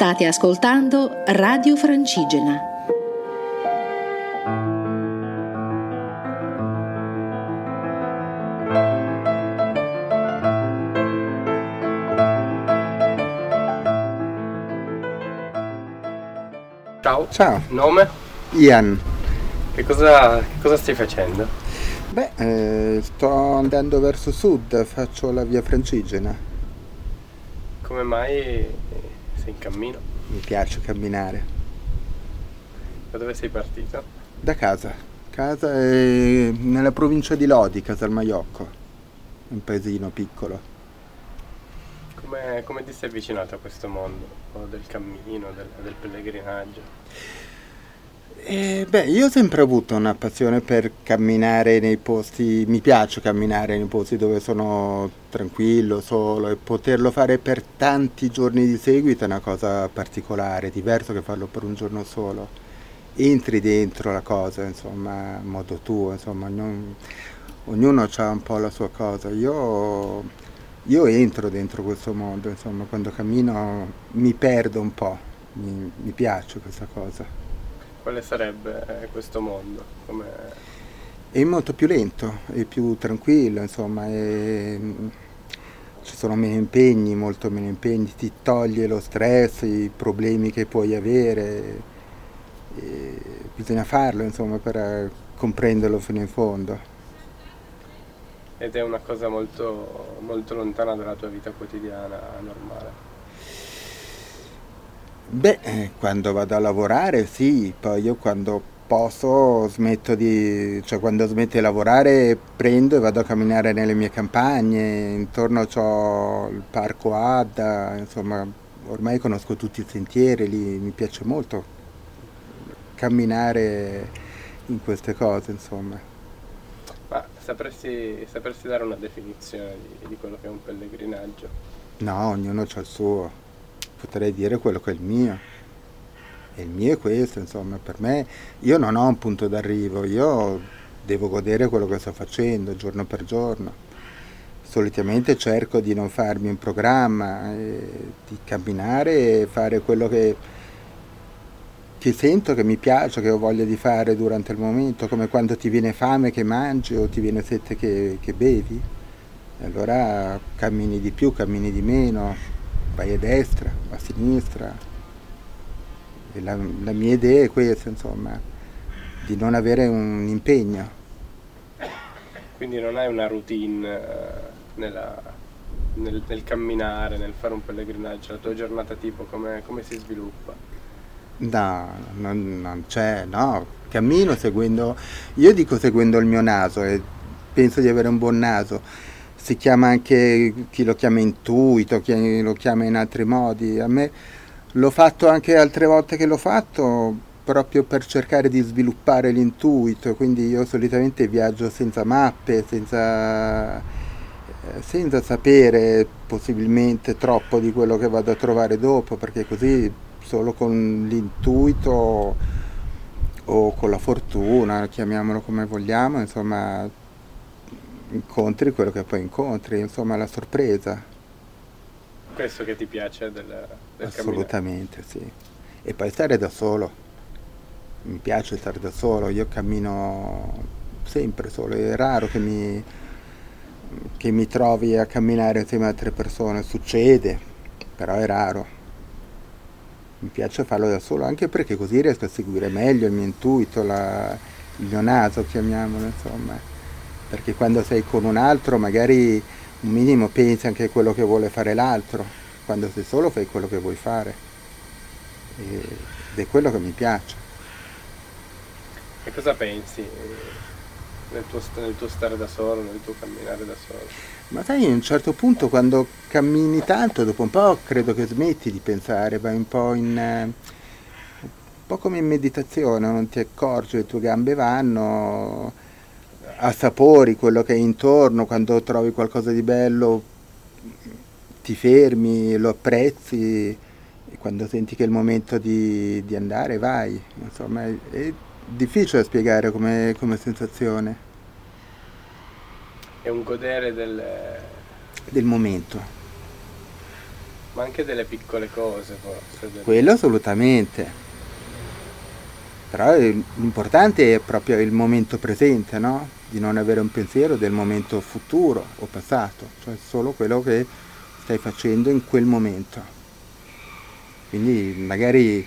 State ascoltando Radio Francigena. Ciao. Ciao, Nome? Ian. Che cosa, che cosa stai facendo? Beh, eh, sto andando verso sud, faccio la via Francigena. Come mai sei in cammino? Mi piace camminare. Da dove sei partito? Da casa. Casa è nella provincia di Lodi, Casalmaiocco. Un paesino piccolo. Come, come ti sei avvicinato a questo mondo del cammino, del, del pellegrinaggio? E, beh, io ho sempre avuto una passione per camminare nei posti, mi piace camminare nei posti dove sono tranquillo, solo e poterlo fare per tanti giorni di seguito è una cosa particolare, diverso che farlo per un giorno solo. Entri dentro la cosa, insomma, a modo tuo, insomma, ognuno, ognuno ha un po' la sua cosa. Io, io entro dentro questo mondo, insomma, quando cammino mi perdo un po', mi, mi piace questa cosa. Quale sarebbe eh, questo mondo? Come... È molto più lento, è più tranquillo, insomma, è- ci sono meno impegni, molto meno impegni, ti toglie lo stress, i problemi che puoi avere, bisogna farlo, insomma, per eh, comprenderlo fino in fondo. Ed è una cosa molto, molto lontana dalla tua vita quotidiana normale. Beh, eh, quando vado a lavorare sì, poi io quando posso smetto di, cioè quando smetto di lavorare prendo e vado a camminare nelle mie campagne, intorno c'ho il parco Adda, insomma ormai conosco tutti i sentieri, lì mi piace molto camminare in queste cose, insomma. Ma sapresti, sapresti dare una definizione di, di quello che è un pellegrinaggio? No, ognuno ha il suo, potrei dire quello che è il mio. E il mio è questo, insomma, per me io non ho un punto d'arrivo, io devo godere quello che sto facendo giorno per giorno. Solitamente cerco di non farmi un programma, eh, di camminare e fare quello che, che sento, che mi piace, che ho voglia di fare durante il momento, come quando ti viene fame che mangi o ti viene sete che, che bevi. Allora cammini di più, cammini di meno, vai a destra, a sinistra. E la, la mia idea è questa, insomma, di non avere un impegno. Quindi non hai una routine eh, nella- nel, nel camminare, nel fare un pellegrinaggio, la tua giornata tipo come, come si sviluppa? No, non, non c'è, no, cammino seguendo, io dico seguendo il mio naso e penso di avere un buon naso. Si chiama anche, chi lo chiama intuito, chi lo chiama in altri modi. A me l'ho fatto anche altre volte che l'ho fatto proprio per cercare di sviluppare l'intuito, quindi io solitamente viaggio senza mappe, senza, senza sapere possibilmente troppo di quello che vado a trovare dopo, perché così solo con l'intuito o con la fortuna, chiamiamolo come vogliamo, insomma, incontri quello che poi incontri, insomma, la sorpresa. Questo che ti piace del, del camminare? Assolutamente, sì. E poi stare da solo. Mi piace stare da solo, io cammino sempre solo, è raro che mi, che mi trovi a camminare insieme a altre persone, succede, però è raro. Mi piace farlo da solo, anche perché così riesco a seguire meglio il mio intuito, la- il mio naso, chiamiamolo, insomma. Perché quando sei con un altro magari un minimo pensi anche a quello che vuole fare l'altro, quando sei solo fai quello che vuoi fare. Ed è quello che mi piace. E cosa pensi eh, nel tuo, nel tuo stare da solo, nel tuo camminare da solo? Ma sai, a un certo punto quando cammini tanto, dopo un po' credo che smetti di pensare, vai un po' in... eh, un po' come in meditazione, non ti accorgi, le tue gambe vanno, assapori quello che è intorno, quando trovi qualcosa di bello ti fermi, lo apprezzi e quando senti che è il momento di, di andare vai. Insomma, è, è difficile da spiegare come, come sensazione È un godere del, del momento. Ma anche delle piccole cose forse. Delle... Quello assolutamente. Però l'importante è proprio il momento presente, no? Di non avere un pensiero del momento futuro o passato, cioè solo quello che stai facendo in quel momento. Quindi magari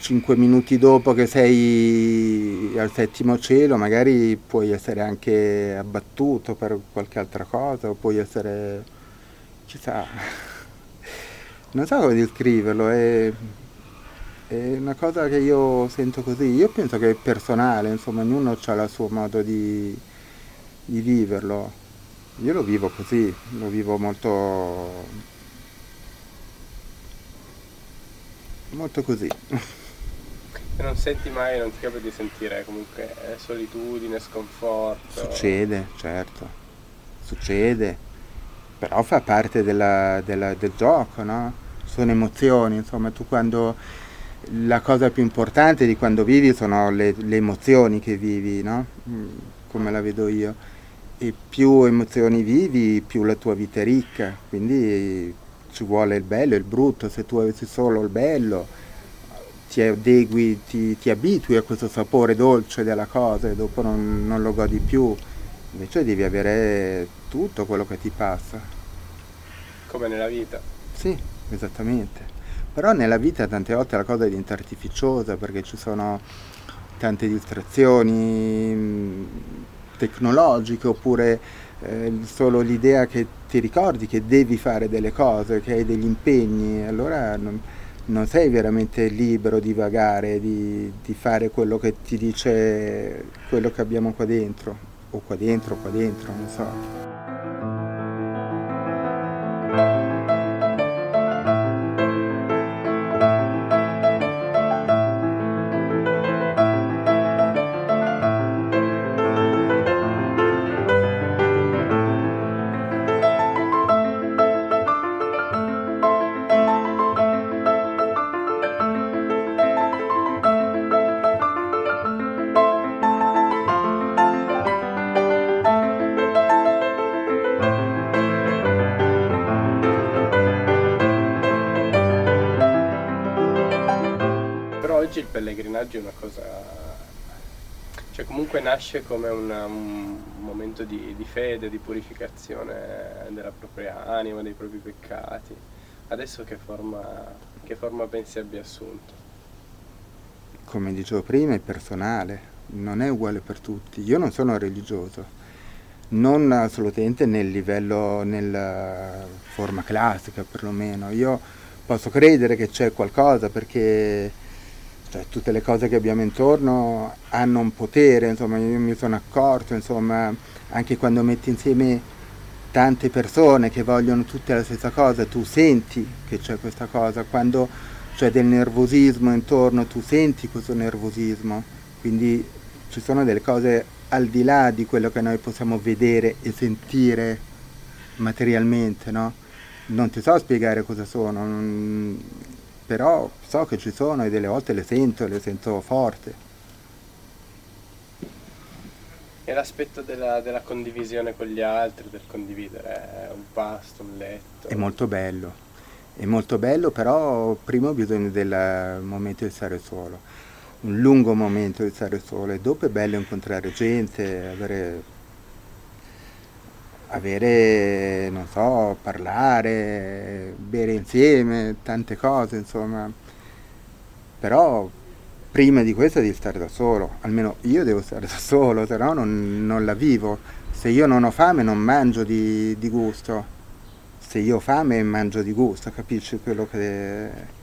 cinque minuti dopo che sei al settimo cielo, magari puoi essere anche abbattuto per qualche altra cosa, o puoi essere, chissà, non so come descriverlo, è è una cosa che io sento così, io penso che è personale, insomma, ognuno ha il suo modo di, di viverlo. Io lo vivo così, lo vivo molto, molto così. E non senti mai, non ti capita di sentire comunque eh, solitudine, sconforto? Succede, certo, succede, però fa parte della, della, del gioco, no? Sono emozioni, insomma, tu quando la cosa più importante di quando vivi sono le, le emozioni che vivi, no? Mm, come la vedo io. E più emozioni vivi, più la tua vita è ricca. Quindi ci vuole il bello e il brutto. Se tu avessi solo il bello, ti adegui, ti, ti abitui a questo sapore dolce della cosa e dopo non, non lo godi più. Invece devi avere tutto quello che ti passa. Come nella vita. Sì, esattamente. Però nella vita tante volte la cosa diventa artificiosa perché ci sono tante distrazioni mm, tecnologiche oppure eh, solo l'idea che ti ricordi che devi fare delle cose, che hai degli impegni, allora non, non sei veramente libero di vagare, di, di, fare quello che ti dice quello che abbiamo qua dentro, o qua dentro, o qua dentro, non so. Pellegrinaggio è una cosa... cioè comunque nasce come una, un momento di, di, fede, di purificazione della propria anima, dei propri peccati. Adesso che forma, che forma pensi abbia assunto? Come dicevo prima, è personale, non è uguale per tutti. Io non sono religioso, non assolutamente nel livello, nella forma classica perlomeno. Io posso credere che c'è qualcosa perché cioè, tutte le cose che abbiamo intorno hanno un potere, insomma, io mi sono accorto, insomma, anche quando metti insieme tante persone che vogliono tutte la stessa cosa, tu senti che c'è questa cosa, quando c'è del nervosismo intorno, tu senti questo nervosismo, quindi ci sono delle cose al di là di quello che noi possiamo vedere e sentire materialmente, no? Non ti so spiegare cosa sono, però so che ci sono e delle volte le sento le sento forte. E l'aspetto della, della condivisione con gli altri, del condividere un pasto, un letto? È molto bello, è molto bello, però prima ho bisogno del momento di stare solo, un lungo momento di stare solo e dopo è bello incontrare gente, avere avere, non so, parlare, bere insieme, tante cose, insomma. Però prima di questo devi stare da solo, almeno io devo stare da solo, se no non, non la vivo. Se io non ho fame non mangio di, di, gusto, se io ho fame mangio di gusto, capisci quello che...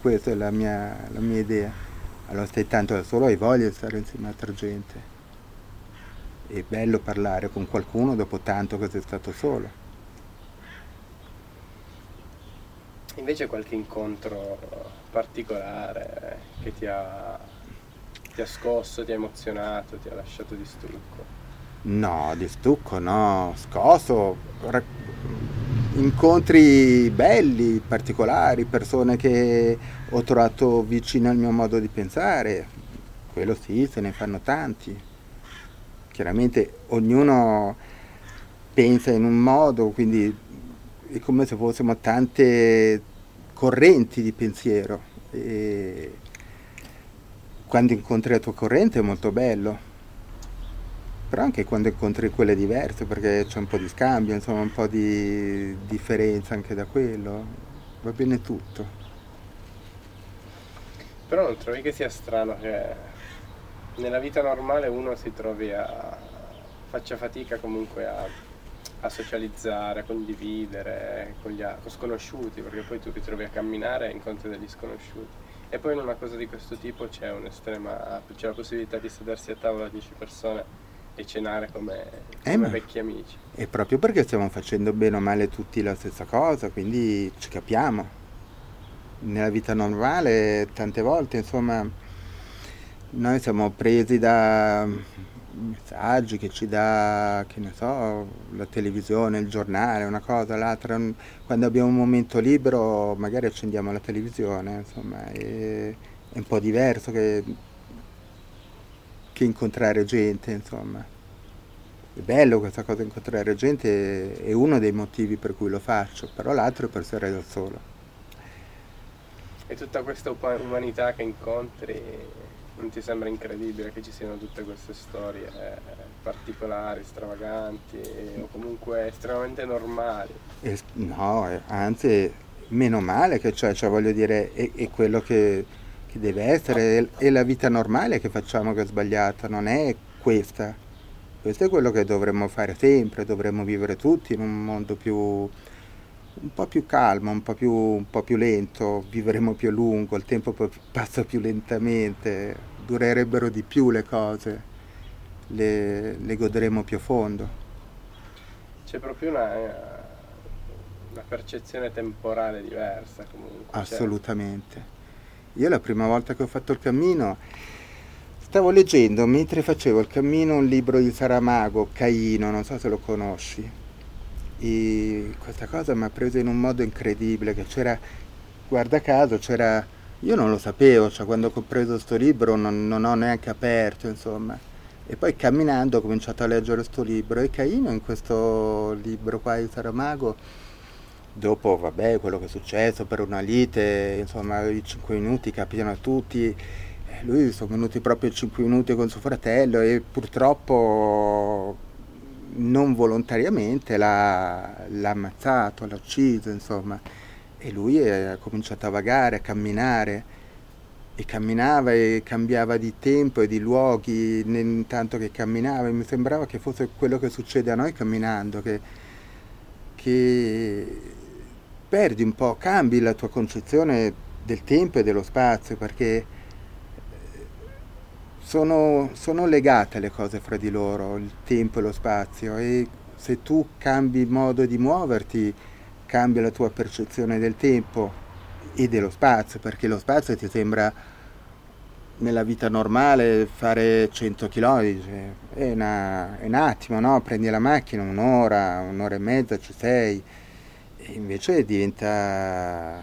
Questa è la mia, la mia idea. Allora stai tanto da solo e di stare insieme a altra gente è bello parlare con qualcuno dopo tanto che sei stato solo. Invece qualche incontro particolare che ti ha, ti ha scosso, ti ha emozionato, ti ha lasciato di stucco? No, di stucco no, scosso, incontri belli, particolari, persone che ho trovato vicine al mio modo di pensare, quello sì, se ne fanno tanti chiaramente ognuno pensa in un modo, quindi è come se fossimo tante correnti di pensiero. E quando incontri la tua corrente è molto bello, però anche quando incontri quelle diverse, perché c'è un po' di scambio, insomma un po' di differenza anche da quello, va bene tutto. Però non trovi che sia strano che nella vita normale uno si trovi a faccia fatica comunque a, a socializzare, a condividere con gli con sconosciuti, perché poi tu ti trovi a camminare e incontri degli sconosciuti. E poi in una cosa di questo tipo c'è un'estrema, c'è la possibilità di sedersi a tavola a 10 persone e cenare come, Eh, come vecchi amici. E proprio perché stiamo facendo bene o male tutti la stessa cosa, quindi ci capiamo. Nella vita normale tante volte, insomma, noi siamo presi da messaggi che ci dà, che ne so, la televisione, il giornale, una cosa, l'altra. Quando abbiamo un momento libero magari accendiamo la televisione, insomma, e- è un po' diverso che, che incontrare gente, insomma. È bello questa cosa, incontrare gente è uno dei motivi per cui lo faccio, però l'altro è per stare da solo. E tutta questa umanità che incontri, non ti sembra incredibile che ci siano tutte queste storie eh, particolari, stravaganti o comunque estremamente normali? E- no, eh, anzi, meno male che c'è, cioè voglio dire, è, è quello che, che deve essere, è, è la vita normale che facciamo che è sbagliata, non è questa. Questo è quello che dovremmo fare sempre, dovremmo vivere tutti in un mondo più, un po' più calmo, un po' più, un po' più lento, vivremo più a lungo, il tempo passa più lentamente, durerebbero di più le cose, le, le godremo più a fondo. C'è proprio una, eh, una percezione temporale diversa comunque. cioè- Assolutamente. Io la prima volta che ho fatto il cammino stavo leggendo mentre facevo il cammino un libro di Saramago, Caino, non so se lo conosci. E questa cosa mi ha preso in un modo incredibile, che c'era, guarda caso, c'era, io non lo sapevo, cioè quando ho preso questo libro non, non ho neanche aperto, insomma. E poi camminando ho cominciato a leggere questo libro e Caino in questo libro qua di Saramago dopo vabbè quello che è successo per una lite insomma i 5 minuti capitano a tutti eh, lui sono venuti proprio 5 minuti con suo fratello e purtroppo non volontariamente l'ha, l'ha ammazzato, l'ha ucciso insomma e lui ha cominciato a vagare, a camminare. E camminava e cambiava di tempo e di luoghi intanto che camminava. E mi sembrava che fosse quello che succede a noi camminando, che, che perdi un po', cambi la tua concezione del tempo e dello spazio perché eh, sono, sono legate le cose fra di loro, il tempo e lo spazio. E se tu cambi modo di muoverti, cambia la tua percezione del tempo e dello spazio, perché lo spazio ti sembra nella vita normale fare 100 km, cioè, è, una- è un attimo, no? Prendi la macchina, un'ora, un'ora e mezza ci sei, e invece diventa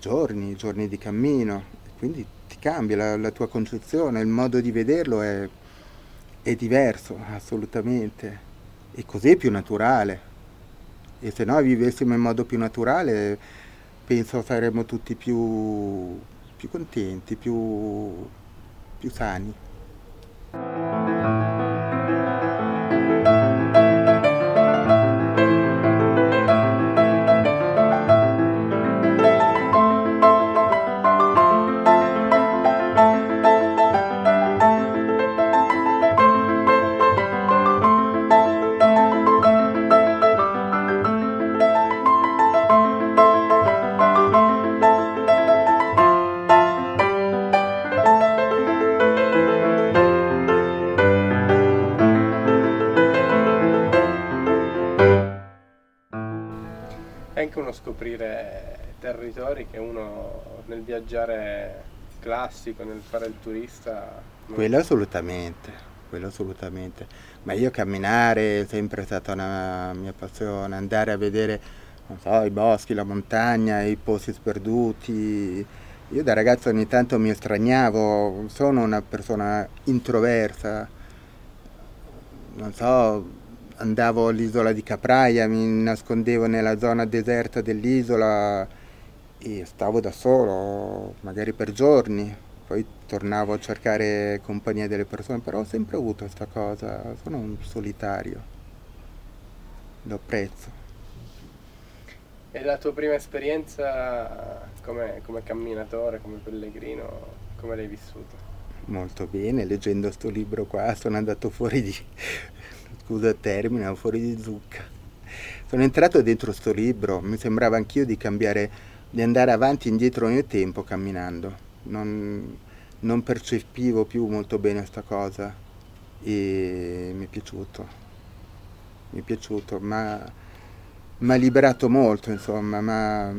giorni, giorni di cammino, quindi ti cambia la, la tua concezione, il modo di vederlo è, è diverso, assolutamente, e così è più naturale. E se noi vivessimo in modo più naturale, penso saremmo tutti più, più contenti, più, più sani. È anche uno scoprire territori che uno nel viaggiare classico, nel fare il turista... non- Quello assolutamente, quello assolutamente. Ma io camminare è sempre stata una mia passione, andare a vedere, non so, i boschi, la montagna, i posti sperduti. Io da ragazzo ogni tanto mi estraniavo, sono una persona introversa, non so, andavo all'isola di Capraia, mi nascondevo nella zona deserta dell'isola e stavo da solo, magari per giorni, poi tornavo a cercare compagnia delle persone, però ho sempre avuto questa cosa, sono un solitario, lo apprezzo. E la tua prima esperienza come, come camminatore, come pellegrino, come l'hai vissuta? Molto bene, leggendo questo libro qua sono andato fuori di, scusa termine, fuori di zucca. Sono entrato dentro sto libro, mi sembrava anch'io di cambiare, di andare avanti e indietro nel tempo camminando non, non percepivo più molto bene questa cosa e mi è piaciuto, mi è piaciuto, ma mi ha liberato molto, insomma, ma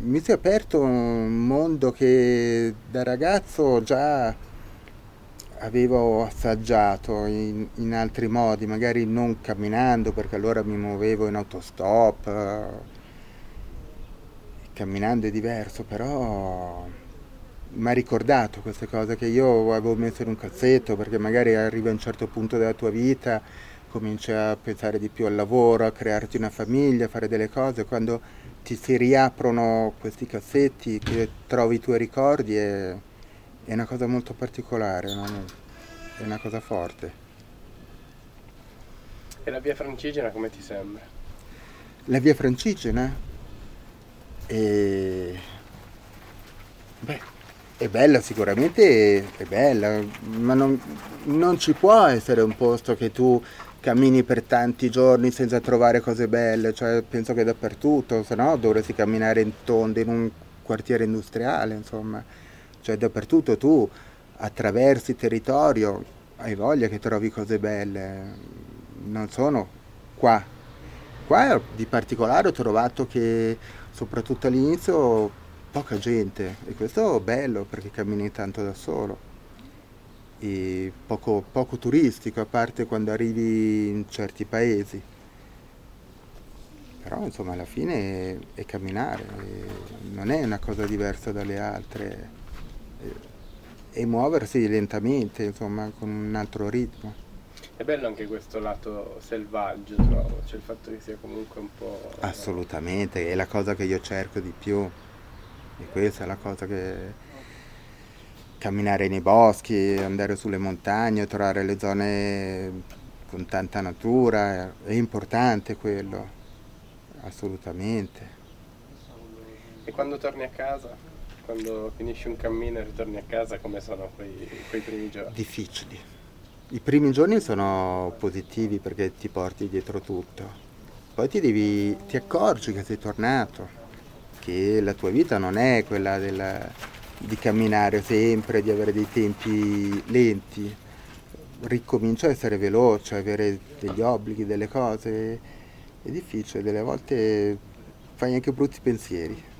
mi si è aperto un mondo che da ragazzo già avevo assaggiato in, in, altri modi, magari non camminando perché allora mi muovevo in autostop, camminando è diverso, però mi ha ricordato queste cose che io avevo messo in un cassetto perché magari arrivi a un certo punto della tua vita, cominci a pensare di più al lavoro, a crearti una famiglia, a fare delle cose, quando ti si riaprono questi cassetti, che trovi i tuoi ricordi è, è una cosa molto particolare, no? è una cosa forte. E la via francigena come ti sembra? La via francigena? E... Beh, è bella sicuramente, è bella, ma non, non, ci può essere un posto che tu cammini per tanti giorni senza trovare cose belle, cioè penso che dappertutto, se no dovresti camminare in tondo in un quartiere industriale, insomma, cioè dappertutto tu attraversi territorio, hai voglia che trovi cose belle, non sono qua. Qua di particolare ho trovato che soprattutto all'inizio poca gente. E questo è bello perché cammini tanto da solo. E poco, poco turistico a parte quando arrivi in certi paesi. Però insomma alla fine è, camminare non è una cosa diversa dalle altre e, muoversi lentamente insomma con un altro ritmo. È bello anche questo lato selvaggio trovo. Cioè il fatto che sia comunque un po' assolutamente è la cosa che io cerco di più. E questa è la cosa che camminare nei boschi, andare sulle montagne, trovare le zone con tanta natura, è importante quello, assolutamente. E quando torni a casa, quando finisci un cammino e ritorni a casa, come sono quei, quei primi giorni? Difficili. I primi giorni sono positivi perché ti porti dietro tutto, poi ti, devi, ti accorgi che sei tornato che la tua vita non è quella della, di camminare sempre, di avere dei tempi lenti, ricomincia a essere veloce, avere degli obblighi, delle cose, è difficile, delle volte fai anche brutti pensieri.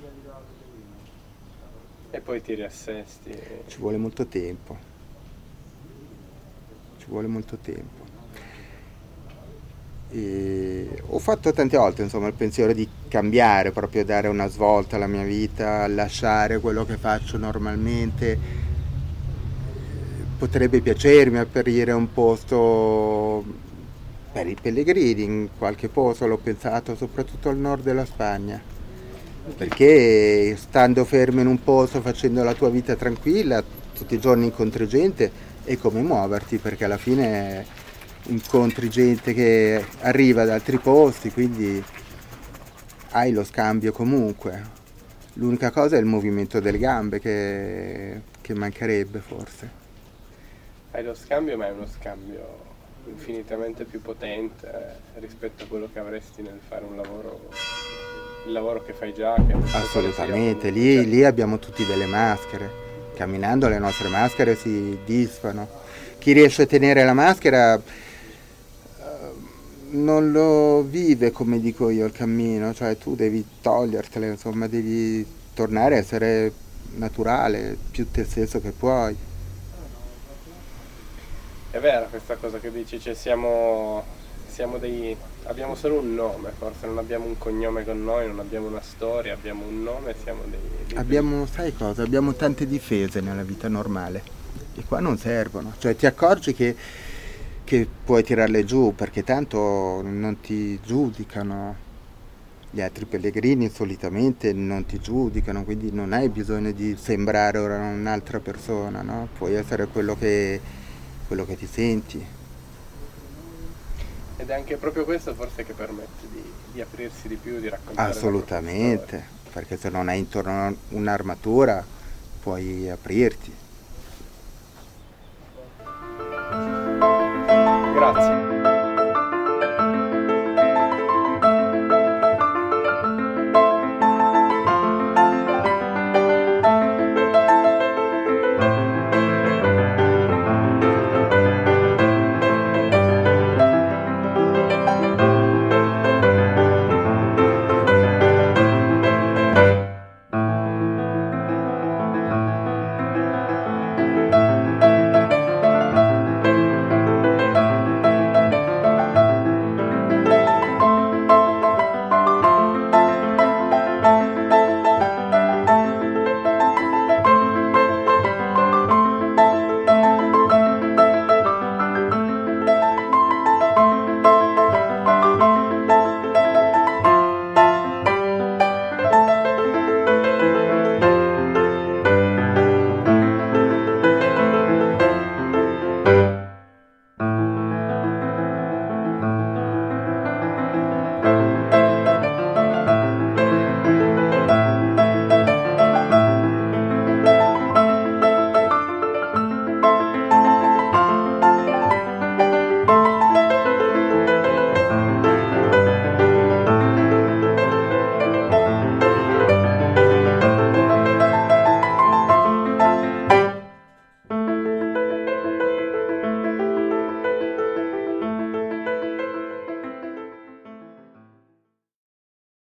E poi ti riassesti. Ci vuole molto tempo, ci vuole molto tempo. E ho fatto tante volte insomma, il pensiero di cambiare, proprio dare una svolta alla mia vita, lasciare quello che faccio normalmente. Potrebbe piacermi aprire un posto per i pellegrini, in qualche posto l'ho pensato, soprattutto al nord della Spagna. Perché stando fermo in un posto, facendo la tua vita tranquilla, tutti i giorni incontri gente, è come muoverti, perché alla fine incontri gente che arriva da altri posti, quindi hai lo scambio comunque. L'unica cosa è il movimento delle gambe che, che mancherebbe forse. Hai lo scambio, ma è uno scambio infinitamente più potente rispetto a quello che avresti nel fare un lavoro, il lavoro che fai già. Che Assolutamente, lì, certo. lì abbiamo tutti delle maschere. Camminando le nostre maschere si disfano. Chi riesce a tenere la maschera non lo vive come dico io il cammino, cioè tu devi togliertele, insomma, devi tornare a essere naturale, più te stesso che puoi. È vera questa cosa che dici, cioè siamo, siamo dei, abbiamo solo un nome, forse non abbiamo un cognome con noi, non abbiamo una storia, abbiamo un nome, siamo dei... dei abbiamo, sai cosa, abbiamo tante difese nella vita normale e qua non servono, cioè ti accorgi che che puoi tirarle giù perché tanto non ti giudicano. Gli altri pellegrini solitamente non ti giudicano, quindi non hai bisogno di sembrare ora un'altra persona, no? Puoi essere quello che, quello che ti senti. Ed è anche proprio questo forse che permette di, di aprirsi di più, di raccontare. Assolutamente, perché se non hai intorno un'armatura puoi aprirti.